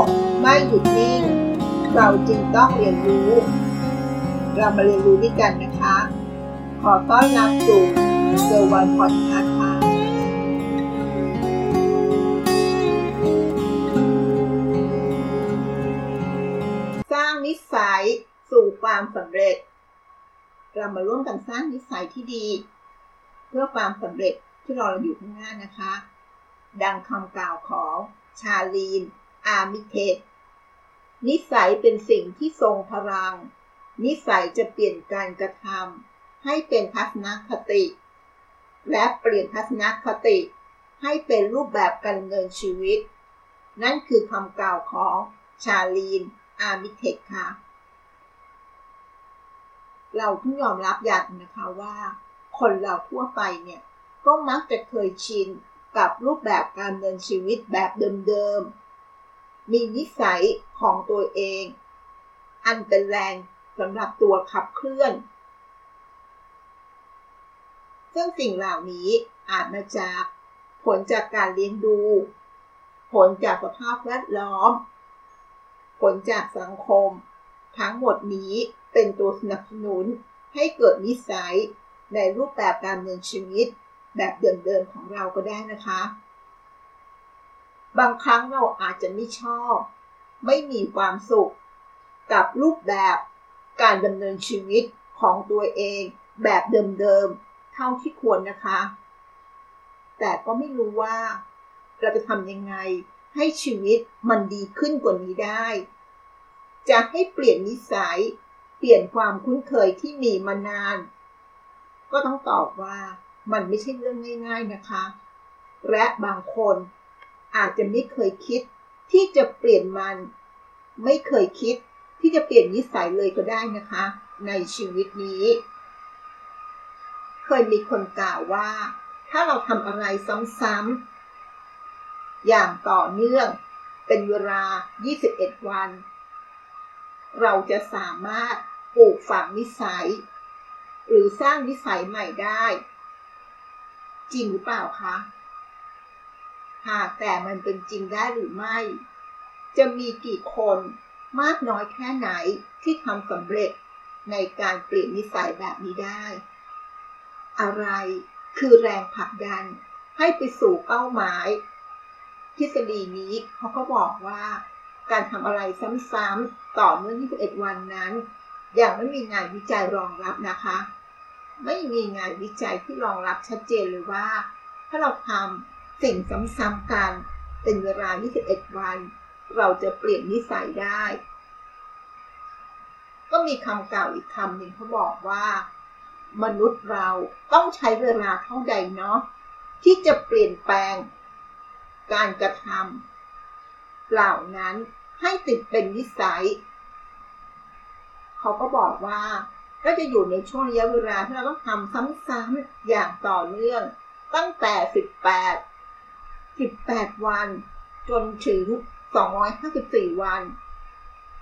กไม่หยุดนิ่ง เราจึงต้องเรียนรู้ เรามาเรียนรู้ด้วยกันนะคะ ขอต้อนรับสู่เซอร์วันพอดคาส์ค่ะสร้างนิสัยสู่ความสำเร็จ เรามาร่วมกันสร้างนิสัยที่ดี เพื่อความสำเร็จที่รอเราอยู่ข้างหน้านะคะ ดังคำกล่าวของชาลีน อามิเทสนิสัยเป็นสิ่งที่ทรงพลัง นิสัยจะเปลี่ยนการกระทำให้เป็นทัศนคติ และเปลี่ยนทัศนคติให้เป็นรูปแบบการเงินชีวิต นั่นคือคำกล่าวของชาลีน อามิเทคค่ะ เราต้องยอมรับอย่างนะคะว่า คนเราทั่วไปเนี่ย ก็มักจะเคยชินกับรูปแบบการเงินชีวิตแบบเดิม มีนิสัยของตัวเอง อันเป็นแรงสำหรับตัวขับเคลื่อน ซึ่งสิ่งเหล่านี้อาจมาจากผลจากการเลี้ยงดู ผลจากสภาพแวดล้อม ผลจากสังคม ทั้งหมดนี้เป็นตัวสนับสนุนให้เกิดนิสัยในรูปแบบการเงินชีวิตแบบเดิมๆของเราก็ได้นะคะ บางครั้งเราอาจจะไม่ชอบ ไม่มีความสุข กับรูปแบบการดำเนินชีวิตของตัวเองแบบเดิมๆ เท่าที่ควรนะคะ แต่ก็ไม่รู้ว่า เราจะทำยังไงให้ชีวิตมันดีขึ้นกว่านี้ได้ จะให้เปลี่ยนนิสัย เปลี่ยนความคุ้นเคยที่มีมานาน ก็ต้องตอบว่ามันไม่ใช่เรื่องง่าย ๆนะคะ และบางคน อาจจะไม่เคยคิด ที่จะเปลี่ยนมัน ไม่เคยคิด ที่จะเปลี่ยนนิสัยเลยก็ได้นะคะ ในชีวิตนี้ เคยมีคนกล่าวว่า ถ้าเราทำอะไรซ้ำๆอย่างต่อเนื่องเป็นเวลา 21 วัน เราจะสามารถปลูกฝังนิสัย หรือสร้างนิสัยใหม่ได้ จริงหรือเปล่าคะ หากแต่มันเป็นจริงได้หรือไม่ จะมีกี่คนมากน้อยแค่ไหนที่ทำสำเร็จในการเปลี่ยนนิสัยแบบนี้ได้ อะไรคือแรงผลักดันให้ไปสู่เป้าหมาย ทฤษฎีนี้เขาก็บอกว่า การทำอะไรซ้ำๆต่อเนื่อง21 วันนั้น ยังไม่มีงานวิจัยรองรับนะคะ ไม่มีงานวิจัยที่รองรับชัดเจนเลยว่า ถ้าเราทำ สิ่งซ้ำๆกันเป็นเวลา 21 วัน เราจะเปลี่ยนนิสัยได้ ก็มีคำกล่าวอีกคำหนึ่งเขาบอกว่า มนุษย์เราต้องใช้เวลาเท่าใดเนาะที่จะเปลี่ยนแปลง การกระทำเหล่านั้นให้ติดเป็นนิสัย เขาก็บอกว่าก็จะอยู่ในช่วงระยะเวลาที่เราต้องทำซ้ำๆอย่างต่อเนื่อง ตั้งแต่ 18 18 วัน จนถึง 254 วัน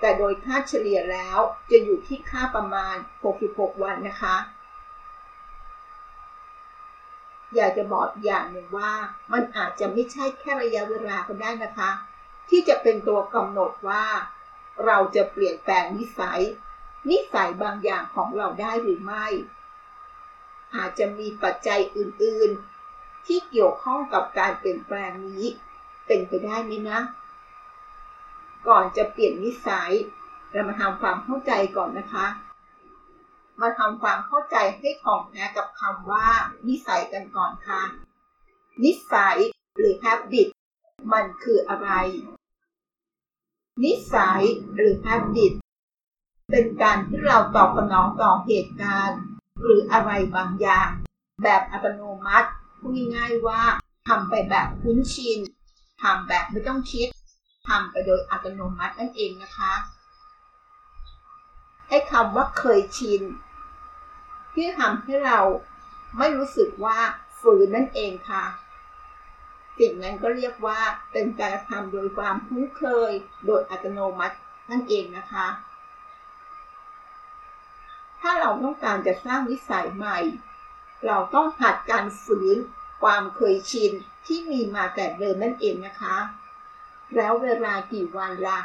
แต่โดยค่าเฉลี่ยแล้วจะอยู่ที่ค่าประมาณ 66 วันนะคะ อยากจะบอกอย่างหนึ่งว่ามันอาจจะไม่ใช่แค่ระยะเวลาก็ได้นะคะ ที่จะเป็นตัวกำหนดว่า เราจะเปลี่ยนแปลงนิสัย นิสัยบางอย่างของเราได้หรือไม่ อาจจะมีปัจจัยอื่นๆ ที่เกี่ยวข้องกับการเปลี่ยนแปลงนี้เป็นไปได้ไหมนะ ก่อนจะเปลี่ยนนิสัย เรามาทำความเข้าใจก่อนนะคะ มาทำความเข้าใจให้ถ่องแท้กับคำว่า นิสัยกันก่อนค่ะ นิสัยหรือ habit มันคืออะไร นิสัยหรือ habit เป็นการที่เราตอบสนองต่อเหตุการณ์ หรืออะไรบางอย่าง แบบอัตโนมัติ พูดง่ายๆว่าทำไปแบบคุ้นชินทำแบบไม่ต้องคิดทำไปโดยอัตโนมัตินั่นเองนะคะไอ้คำว่าเคยชิน ที่ทำให้เราไม่รู้สึกว่าฝืนนั่นเองค่ะสิ่งนั้นก็เรียกว่าเป็นการทำโดยความคุ้นเคย โดยอัตโนมัตินั่นเองนะคะ ถ้าเราต้องการจะสร้างนิสัยใหม่ เราต้องหัดการฝืนความเคยชินที่มีมาแต่เดิมนั่นเองนะคะ แล้วเวลากี่วันละ่ะ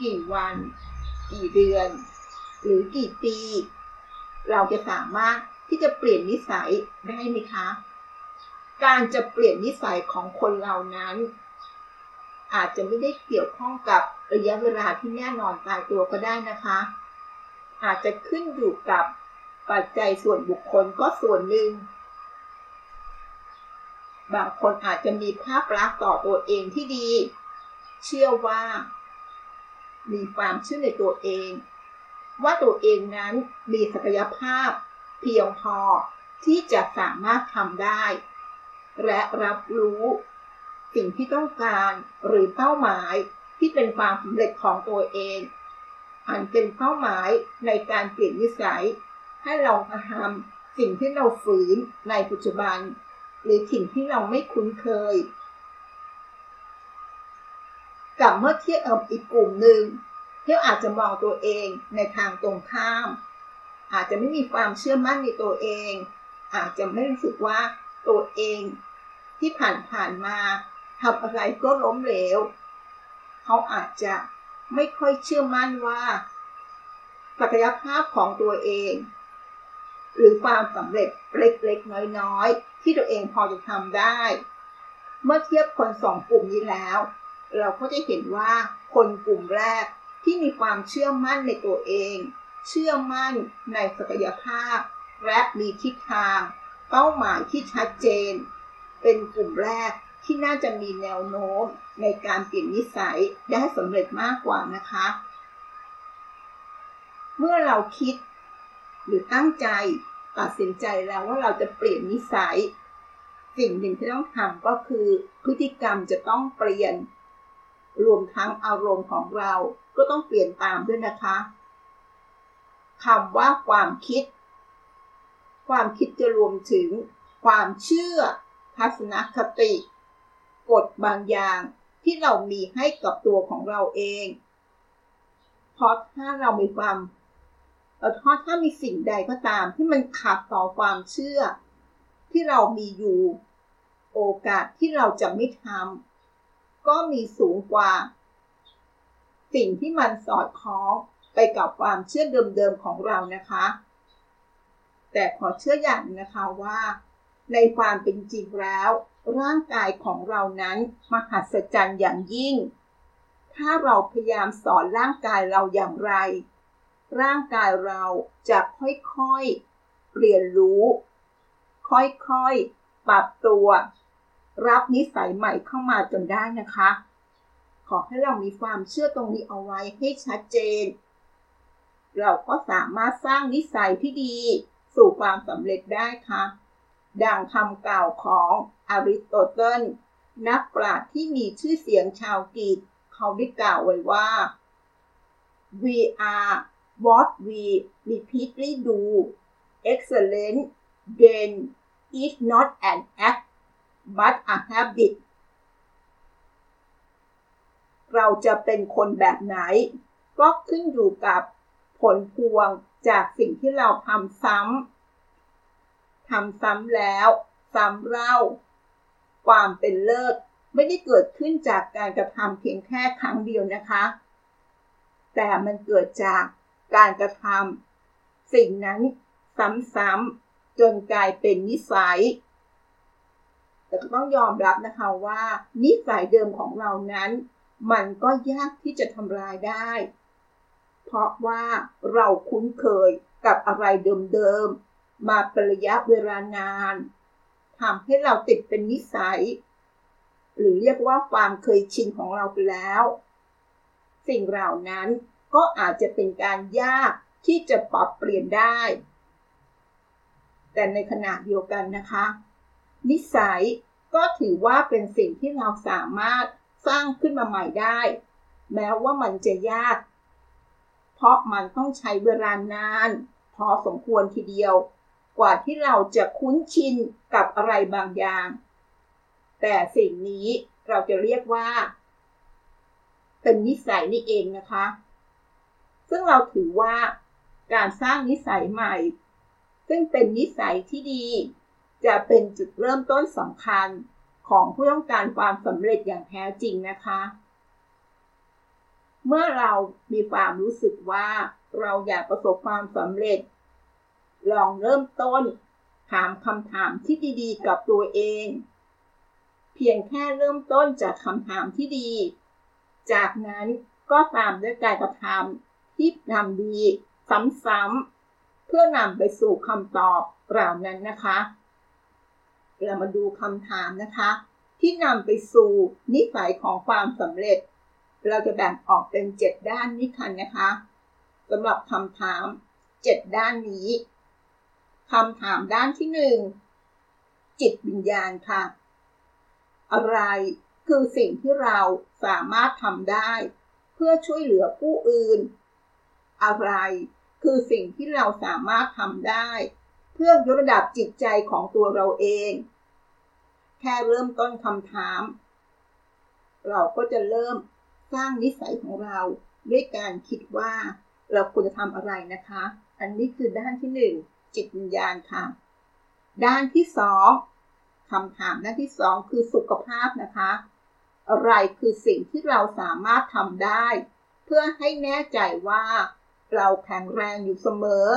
กี่วัน กี่เดือน หรือกี่ปี เราจะสามารถที่จะเปลี่ยนนิสัยได้ไหมคะ การจะเปลี่ยนนิสัยของคนเรานั้น อาจจะไม่ได้เกี่ยวข้องกับระยะเวลาที่แน่นอนตายตัวก็ได้นะคะ อาจจะขึ้นอยู่กับ ปัจจัยส่วนบุคคลก็ส่วนหนึ่ง บางคนอาจจะมีภาพลักษณ์ต่อตัวเองที่ดี เชื่อว่า มีความเชื่อในตัวเอง ว่าตัวเองนั้นมีศักยภาพ เพียงพอที่จะสามารถทำได้ และรับรู้สิ่งที่ต้องการหรือเป้าหมายที่เป็นความสำเร็จของตัวเอง อันเป็นเป้าหมายในการเปลี่ยนนิสัย ให้เราทำสิ่งที่เราฝืนในปัจจุบัน หรือสิ่งที่เราไม่คุ้นเคย กับเมื่อเทียบกับอีกกลุ่มหนึ่งที่อาจจะมองตัวเองในทางตรงข้าม อาจจะไม่มีความเชื่อมั่นในตัวเอง อาจจะไม่รู้สึกว่าตัวเองที่ผ่านผ่านมาทำอะไรก็ล้มเหลว เขาอาจจะไม่ค่อยเชื่อมั่นว่าศักยภาพของตัวเอง หรือความสำเร็จเล็กๆ น้อยๆ ที่ตัวเองพอจะทำได้ เมื่อเทียบคนสองกลุ่มนี้แล้ว เราก็จะเห็นว่าคนกลุ่มแรกที่มีความเชื่อมั่นในตัวเอง เชื่อมั่นในศักยภาพ และมีทิศทาง เป้าหมายที่ชัดเจน เป็นกลุ่มแรกที่น่าจะมีแนวโน้มในการเปลี่ยนนิสัยได้สำเร็จมากกว่านะคะ เมื่อเราคิด หรือตั้งใจตัดสินใจแล้วว่าเราจะเปลี่ยนนิสัย สิ่งหนึ่งที่ต้องทำก็คือ พฤติกรรมจะต้องเปลี่ยน รวมทั้งอารมณ์ของเราก็ต้องเปลี่ยนตามด้วยนะคะคำว่าความคิด ความคิดจะรวมถึง ความเชื่อ ทัศนคติ กฎบางอย่างที่เรามีให้กับตัวของเราเอง เพราะถ้าเรามีความ เพราถ้ามีสิ่งใดก็ตามที่มันขัดต่อความเชื่อ ที่เรามีอยู่ โอกาสที่เราจะไม่ทำก็มีสูงกว่า สิ่งที่มันสอดคล้องไปกับความเชื่อเดิมๆของเรานะคะ แต่ขอเชื่ออย่างนะคะว่า ในความเป็นจริงแล้ว ร่างกายของเรานั้นมหัศจรรย์อย่างยิ่ง ถ้าเราพยายามสอนร่างกายเราอย่างไร ร่างกายเราจะค่อยๆ เรียนรู้ ค่อยๆ ปรับตัว รับนิสัยใหม่เข้ามาจนได้นะคะ ขอให้เรามีความเชื่อตรงนี้เอาไว้ให้ชัดเจน เราก็สามารถสร้างนิสัยที่ดีสู่ความสำเร็จได้ค่ะ ดังคำกล่าวของอริสโตเติลนักปราชญ์ที่มีชื่อเสียงชาวกรีกเขาได้กล่าวไว้ว่า we are what we repeatedly do excellent then is not an act but a habit เราจะเป็นคนแบบไหน ก็ขึ้นอยู่กับผลพวงจากสิ่งที่เราทำซ้ำทำซ้ำแล้ว ซ้ำเล่า ความเป็นเลิศไม่ได้เกิดขึ้นจากการกระทำเพียงแค่ครั้งเดียวนะคะ แต่มันเกิดจาก การกระทำสิ่งนั้นซ้ำๆจนกลายเป็นนิสัย แต่ก็ต้องยอมรับนะคะว่านิสัยเดิมของเรานั้น มันก็ยากที่จะทำลายได้ เพราะว่าเราคุ้นเคยกับอะไรเดิมๆมาเป็นระยะเวลานานทำให้เราติดเป็นนิสัย หรือเรียกว่าความเคยชินของเราไปแล้ว สิ่งเหล่านั้น ก็อาจจะเป็นการยากที่จะปรับเปลี่ยนได้ แต่ในขณะเดียวกันนะคะ นิสัยก็ถือว่าเป็นสิ่งที่เราสามารถสร้างขึ้นมาใหม่ได้ แม้ว่ามันจะยาก เพราะมันต้องใช้เวลานาน พอสมควรทีเดียว กว่าที่เราจะคุ้นชินกับอะไรบางอย่าง แต่สิ่งนี้เราจะเรียกว่า เป็นนิสัยนี่เองนะคะ ซึ่งเราถือว่าการสร้างนิสัยใหม่ ซึ่งเป็นนิสัยที่ดี จะเป็นจุดเริ่มต้นสำคัญของผู้ต้องการความสำเร็จอย่างแท้จริงนะคะ เมื่อเรามีความรู้สึกว่าเราอยากประสบความสำเร็จ ลองเริ่มต้น ถามคำถามที่ดีๆ กับตัวเอง เพียงแค่เริ่มต้นจากคำถามที่ดี จากนั้นก็ตามด้วยการกระทำ ที่ทำดีซ้ำๆ เพื่อนำไปสู่คำตอบเหล่านั้นนะคะ เรามาดูคำถามนะคะ ที่นำไปสู่นิสัยของความสำเร็จ เราจะแบ่งออกเป็น 7 ด้านนี้คันนะคะสำหรับคำถาม 7 ด้านนี้คำถามด้านที่1จิตวิญญาณค่ะ อะไรคือสิ่งที่เราสามารถทำได้ เพื่อช่วยเหลือผู้อื่น อะไร คือสิ่งที่เราสามารถทำได้ เพื่อยกระดับจิตใจของตัวเราเอง แค่เริ่มต้นคำถาม เราก็จะเริ่มสร้างนิสัยของเรา ด้วยการคิดว่าเราควรจะทำอะไรนะคะ อันนี้คือด้านที่หนึ่งจิตวิญญาณค่ะ ด้านที่สองคำถามด้านที่สองคือสุขภาพนะคะ อะไรคือสิ่งที่เราสามารถทำได้ เพื่อให้แน่ใจว่า เราแข็งแรงอยู่เสมอ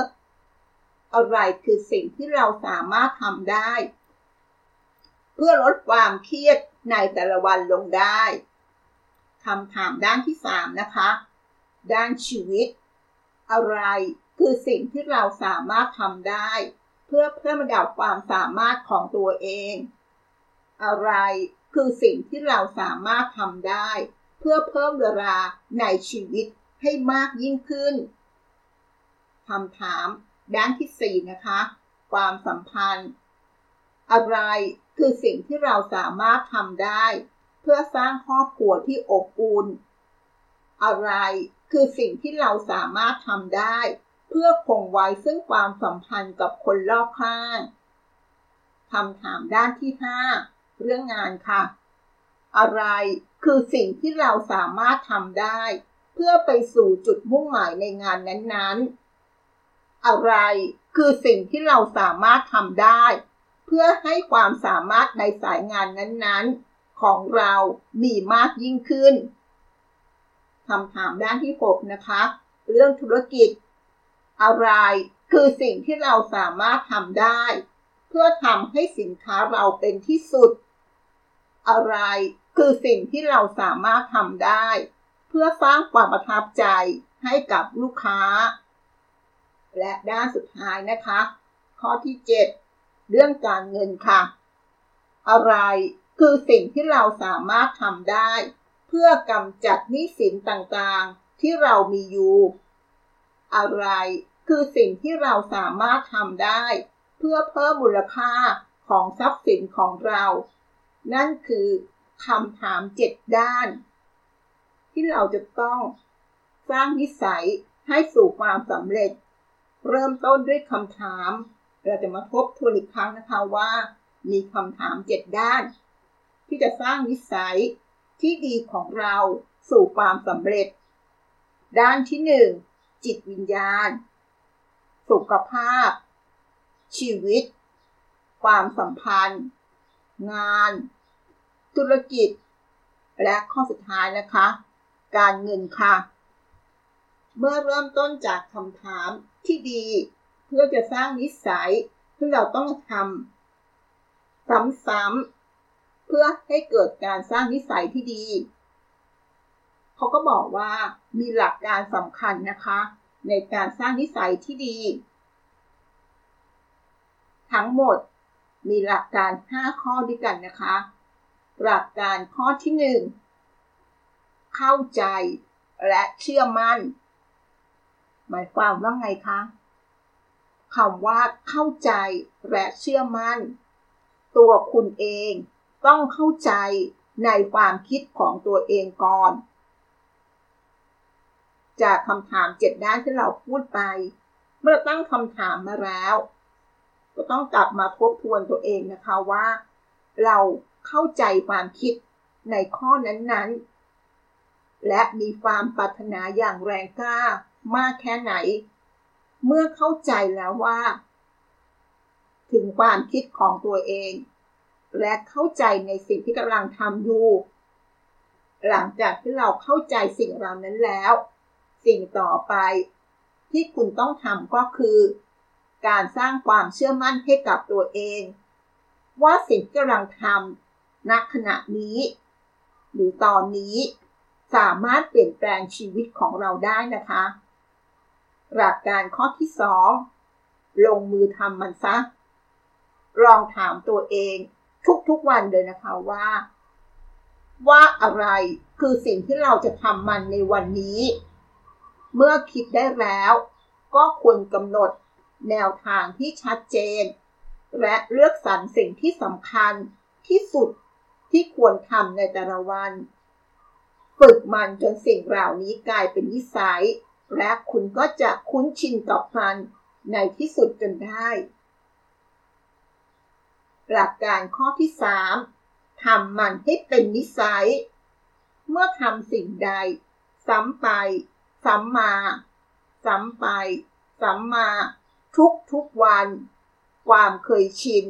อะไรคือสิ่งที่เราสามารถทำได้ เพื่อลดความเครียดในแต่ละวันลงได้คำถามด้านที่สามนะคะ ด้านชีวิต อะไรคือสิ่งที่เราสามารถทำได้ เพื่อเพิ่มระดับความสามารถของตัวเอง อะไรคือสิ่งที่เราสามารถทำได้ เพื่อเพิ่มเวลาในชีวิตให้มากยิ่งขึ้น คำถามด้านที่ 4 นะคะ ความสัมพันธ์ อะไรคือสิ่งที่เราสามารถทำได้ เพื่อสร้างครอบครัวที่อบอุ่น อะไรคือสิ่งที่เราสามารถทำได้ เพื่อคงไว้ซึ่งความสัมพันธ์กับคนรอบข้างคำถามด้านที่ 5 เรื่องงานค่ะ อะไรคือสิ่งที่เราสามารถทำได้ เพื่อไปสู่จุดมุ่งหมายในงานนั้นๆ อะไร คือสิ่งที่เราสามารถทำได้ เพื่อให้ความสามารถในสายงานนั้นๆ ของเรามีมากยิ่งขึ้นคำถามด้านที่ 6 นะคะ เรื่องธุรกิจ อะไรคือสิ่งที่เราสามารถทำได้ เพื่อทำให้สินค้าเราเป็นที่สุด อะไรคือสิ่งที่เราสามารถทำได้ เพื่อสร้างความประทับใจให้กับลูกค้า และด้านสุดท้ายนะคะ ข้อที่ 7 เรื่องการเงินค่ะ อะไรคือสิ่งที่เราสามารถทำได้ เพื่อกำจัดหนี้สินต่างๆที่เรามีอยู่ อะไรคือสิ่งที่เราสามารถทำได้ เพื่อเพิ่มมูลค่าของทรัพย์สินของเรา นั่นคือคำถามเจ็ดด้าน ที่เราจะต้องสร้างนิสัยให้สู่ความสำเร็จ เริ่มต้นด้วยคำถาม เราจะมาทบทวนอีกครั้งนะคะว่า มีคำถามเจ็ดด้าน ที่จะสร้างนิสัยที่ดีของเราสู่ความสำเร็จ ด้านที่หนึ่งจิตวิญญาณ สุขภาพ ชีวิต ความสัมพันธ์ งาน ธุรกิจ และข้อสุดท้ายนะคะ การเงินค่ะ เมื่อเริ่มต้นจากคำถาม ที่ดี เพื่อจะสร้างนิสัยที่เราต้องทำซ้ำๆเพื่อให้เกิดการสร้างนิสัยที่ดี เขาก็บอกว่ามีหลักการสำคัญนะคะ ในการสร้างนิสัยที่ดี ทั้งหมดมีหลักการ 5 ข้อด้วยกันนะคะ หลักการข้อที่ 1 เข้าใจและเชื่อมั่น หมายความว่าไงคะคำว่าเข้าใจและเชื่อมั่น ตัวคุณเองต้องเข้าใจในความคิดของตัวเองก่อน จากคำถามเจ็ดด้านที่เราพูดไป เมื่อตั้งคำถามมาแล้ว ก็ต้องกลับมาทบทวนตัวเองนะคะว่า เราเข้าใจความคิดในข้อนั้นๆ และมีความปรารถนาอย่างแรงกล้า มากแค่ไหน เมื่อเข้าใจแล้วว่า ถึงความคิดของตัวเอง และเข้าใจในสิ่งที่กำลังทำอยู่ หลังจากที่เราเข้าใจสิ่งเหล่านั้นแล้ว สิ่งต่อไปที่คุณต้องทำก็คือ การสร้างความเชื่อมั่นให้กับตัวเอง ว่าสิ่งที่กำลังทำณขณะนี้ หรือตอนนี้สามารถเปลี่ยนแปลงชีวิตของเราได้นะคะ หลักการข้อที่สองลงมือทำมันซะ ลองถามตัวเองทุกๆวันเลยนะคะว่า ว่าอะไรคือสิ่งที่เราจะทำมันในวันนี้ เมื่อคิดได้แล้ว ก็ควรกำหนดแนวทางที่ชัดเจน และเลือกสรรสิ่งที่สำคัญที่สุดที่ควรทำในแต่ละวัน ฝึกมันจนสิ่งเหล่านี้กลายเป็นนิสัย และคุณก็จะคุ้นชินกับมันในที่สุดจนได้ หลักการข้อที่ 3ทำมันให้เป็นนิสัย เมื่อทำสิ่งใด ซ้ำไป ซ้ำมา ซ้ำไป ซ้ำมา ทุกทุกวัน ความเคยชิน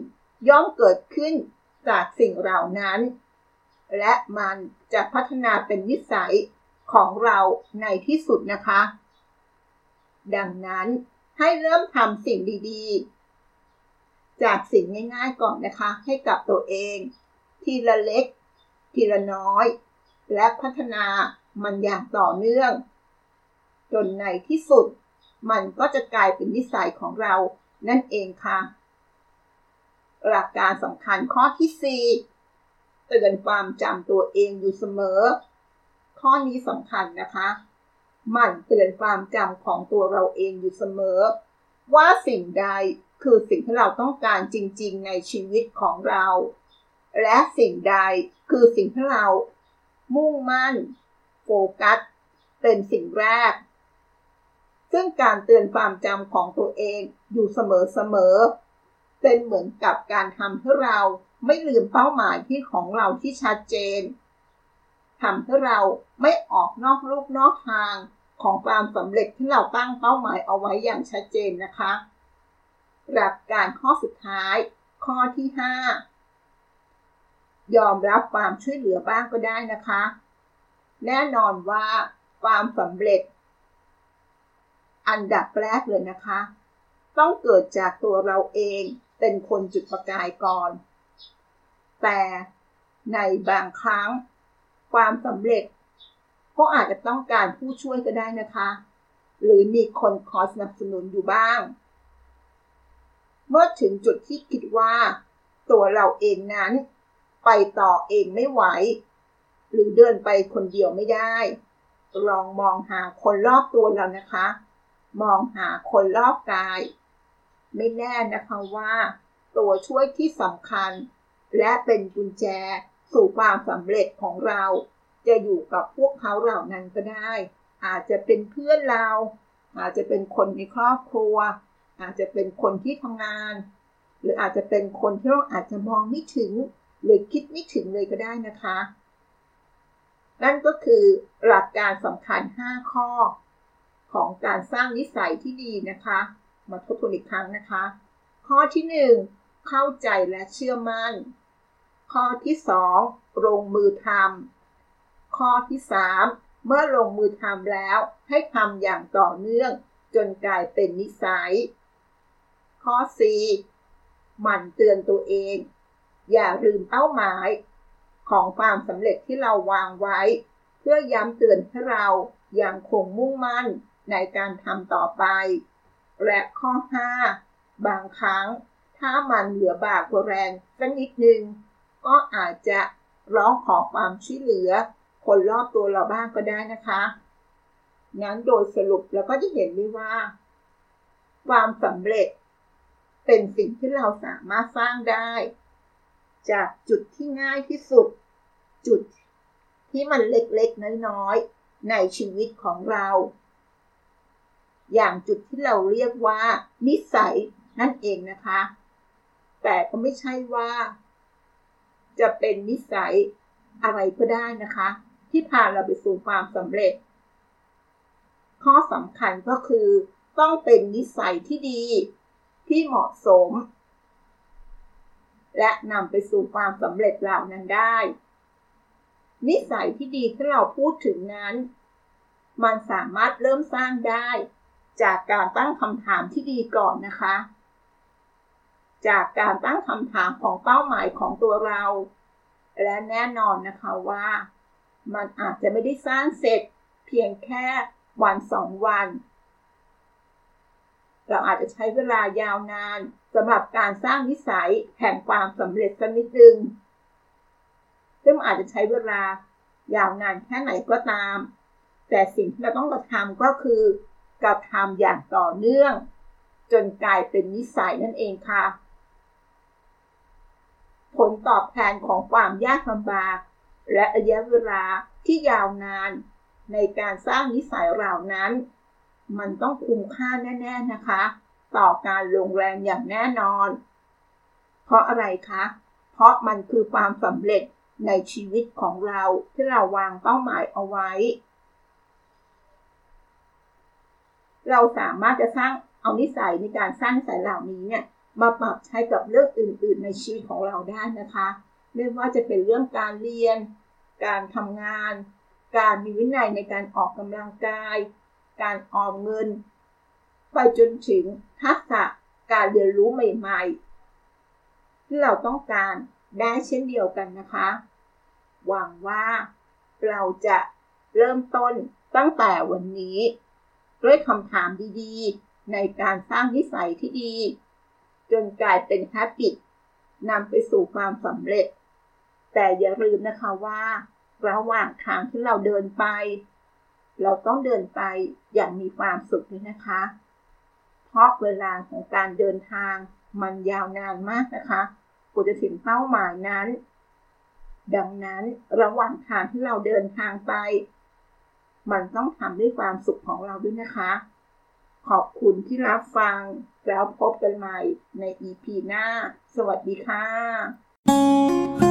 ย่อมเกิดขึ้นจากสิ่งเหล่านั้น และมันจะพัฒนาเป็นนิสัยของเราในที่สุดนะคะ ดังนั้นให้เริ่มทำสิ่งดีๆ จากสิ่งง่ายๆก่อนนะคะ ให้กับตัวเอง ทีละเล็ก ทีละน้อย และพัฒนามันอย่างต่อเนื่อง จนในที่สุด มันก็จะกลายเป็นนิสัยของเรานั่นเองค่ะ หลักการสำคัญข้อที่ 4 เตือนความจำตัวเองอยู่เสมอ ข้อนี้สำคัญนะคะ หมั่นเตือนความจำของตัวเราเองอยู่เสมอ ว่าสิ่งใดคือสิ่งที่เราต้องการจริงๆในชีวิตของเรา และสิ่งใดคือสิ่งที่เรา มุ่งมั่น โฟกัส เป็นสิ่งแรก ซึ่งการเตือนความจำของตัวเองอยู่เสมอๆเป็นเหมือนกับการทำให้เราไม่ลืมเป้าหมายที่ของเราที่ชัดเจนทำให้เราไม่ออกนอกลูกนอกทาง ของความสำเร็จที่เราตั้งเป้าหมายเอาไว้อย่างชัดเจนนะคะ หลักการข้อสุดท้าย ข้อที่ 5 ยอมรับความช่วยเหลือบ้างก็ได้นะคะ แน่นอนว่าความสำเร็จ อันดับแรกเลยนะคะ ต้องเกิดจากตัวเราเองเป็นคนจุดประกายก่อน แต่ในบางครั้ง ความสำเร็จ ก็อาจจะต้องการผู้ช่วยก็ได้นะคะ หรือมีคนคอยสนับสนุนอยู่บ้าง เมื่อถึงจุดที่คิดว่า ตัวเราเองนั้น ไปต่อเองไม่ไหว หรือเดินไปคนเดียวไม่ได้ ลองมองหาคนรอบตัวเรานะคะ มองหาคนรอบกาย ไม่แน่นะคะว่า ตัวช่วยที่สำคัญ และเป็นกุญแจสู่ความสำเร็จของเรา จะอยู่กับพวกเขาเหล่านั้นก็ได้ อาจจะเป็นเพื่อนเรา อาจจะเป็นคนในครอบครัว อาจจะเป็นคนที่ทำงาน หรืออาจจะเป็นคนที่เราอาจจะมองไม่ถึง หรือคิดไม่ถึงเลยก็ได้นะคะ นั่นก็คือหลักการสำคัญ 5 ข้อ ของการสร้างนิสัยที่ดีนะคะ มาทบทวนอีกครั้งนะคะ ข้อที่ 1 เข้าใจและเชื่อมั่น ข้อที่ 2 ลงมือทำ ข้อที่ 3 เมื่อลงมือทำแล้วให้ทำอย่างต่อเนื่อง จนกลายเป็นนิสัย ข้อ 4 หมั่นเตือนตัวเอง อย่าลืมเป้าหมาย ของความสำเร็จที่เราวางไว้ เพื่อย้ำเตือนให้เราอย่างคงมุ่งมั่นในการทำต่อไป และข้อ 5 บางครั้ง ถ้ามันเหลือบากกว่าแรงสักนิดนึง ก็อาจจะร้องขอความช่วยเหลือ คนรอบตัวเราบ้างก็ได้นะคะงั้นโดยสรุปเราก็จะเห็นได้ว่า ความสำเร็จเป็นสิ่งที่เราสามารถสร้างได้ จากจุดที่ง่ายที่สุด จุดที่มันเล็กๆ น้อยๆ ในชีวิตของเรา อย่างจุดที่เราเรียกว่า นิสัยนั่นเองนะคะ แต่ก็ไม่ใช่ว่า จะเป็นนิสัยอะไรก็ได้นะคะ ที่พาเราไปสู่ความสำเร็จ ข้อสำคัญก็คือต้องเป็นนิสัยที่ดีที่เหมาะสม และนำไปสู่ความสำเร็จเหล่านั้นได้ นิสัยที่ดีที่เราพูดถึงนั้น มันสามารถเริ่มสร้างได้ จากการตั้งคำถามที่ดีก่อนนะคะ จากการตั้งคำถามของเป้าหมายของตัวเรา และแน่นอนนะคะว่า มันอาจจะไม่ได้สร้างเสร็จเพียงแค่วันสองวัน เราอาจจะใช้เวลายาวนานสำหรับการสร้างนิสัยแห่งความสำเร็จสักนิดนึงซึ่งอาจจะใช้เวลายาวนานแค่ไหนก็ตาม แต่สิ่งที่เราต้องกระทำก็คือกระทำอย่างต่อเนื่อง จนกลายเป็นนิสัยนั่นเองค่ะ ผลตอบแทนของความยากลำบาก และระยะเวลาที่ยาวนาน ในการสร้างนิสัยเหล่านั้น มันต้องคุ้มค่าแน่ ๆนะคะ ต่อการลงแรงอย่างแน่นอน เพราะอะไรคะ เพราะมันคือความสำเร็จในชีวิตของเราที่เราวางเป้าหมายเอาไว้ เราสามารถจะสร้างเอานิสัยในการสร้างนิสัยเหล่านี้เนี่ยมาปรับใช้กับเรื่องอื่น ๆ ในชีวิตของเราได้นะคะ ไม่ว่าจะเป็นเรื่องการเรียน การทำงาน การมีวินัยในการออกกำลังกาย การออมเงิน ไปจนถึงทักษะการเรียนรู้ใหม่ๆ ที่เราต้องการได้เช่นเดียวกันนะคะ หวังว่าเราจะเริ่มต้นตั้งแต่วันนี้ ด้วยคำถามดีๆ ในการสร้างนิสัยที่ดี จนกลายเป็นแฮปปี้นำไปสู่ความสำเร็จ แต่อย่าลืมนะคะว่า ระหว่างทางที่เราเดินไป เราต้องเดินไปอย่างมีความสุขด้วยนะคะ เพราะเวลาของการเดินทางมันยาวนานมากนะคะกว่าจะถึงเป้าหมายนั้น ดังนั้นระหว่างทางที่เราเดินทางไป มันต้องทำด้วยความสุขของเราด้วยนะคะ ขอบคุณที่รับฟังแล้วพบกันใหม่ใน EP หน้า สวัสดีค่ะ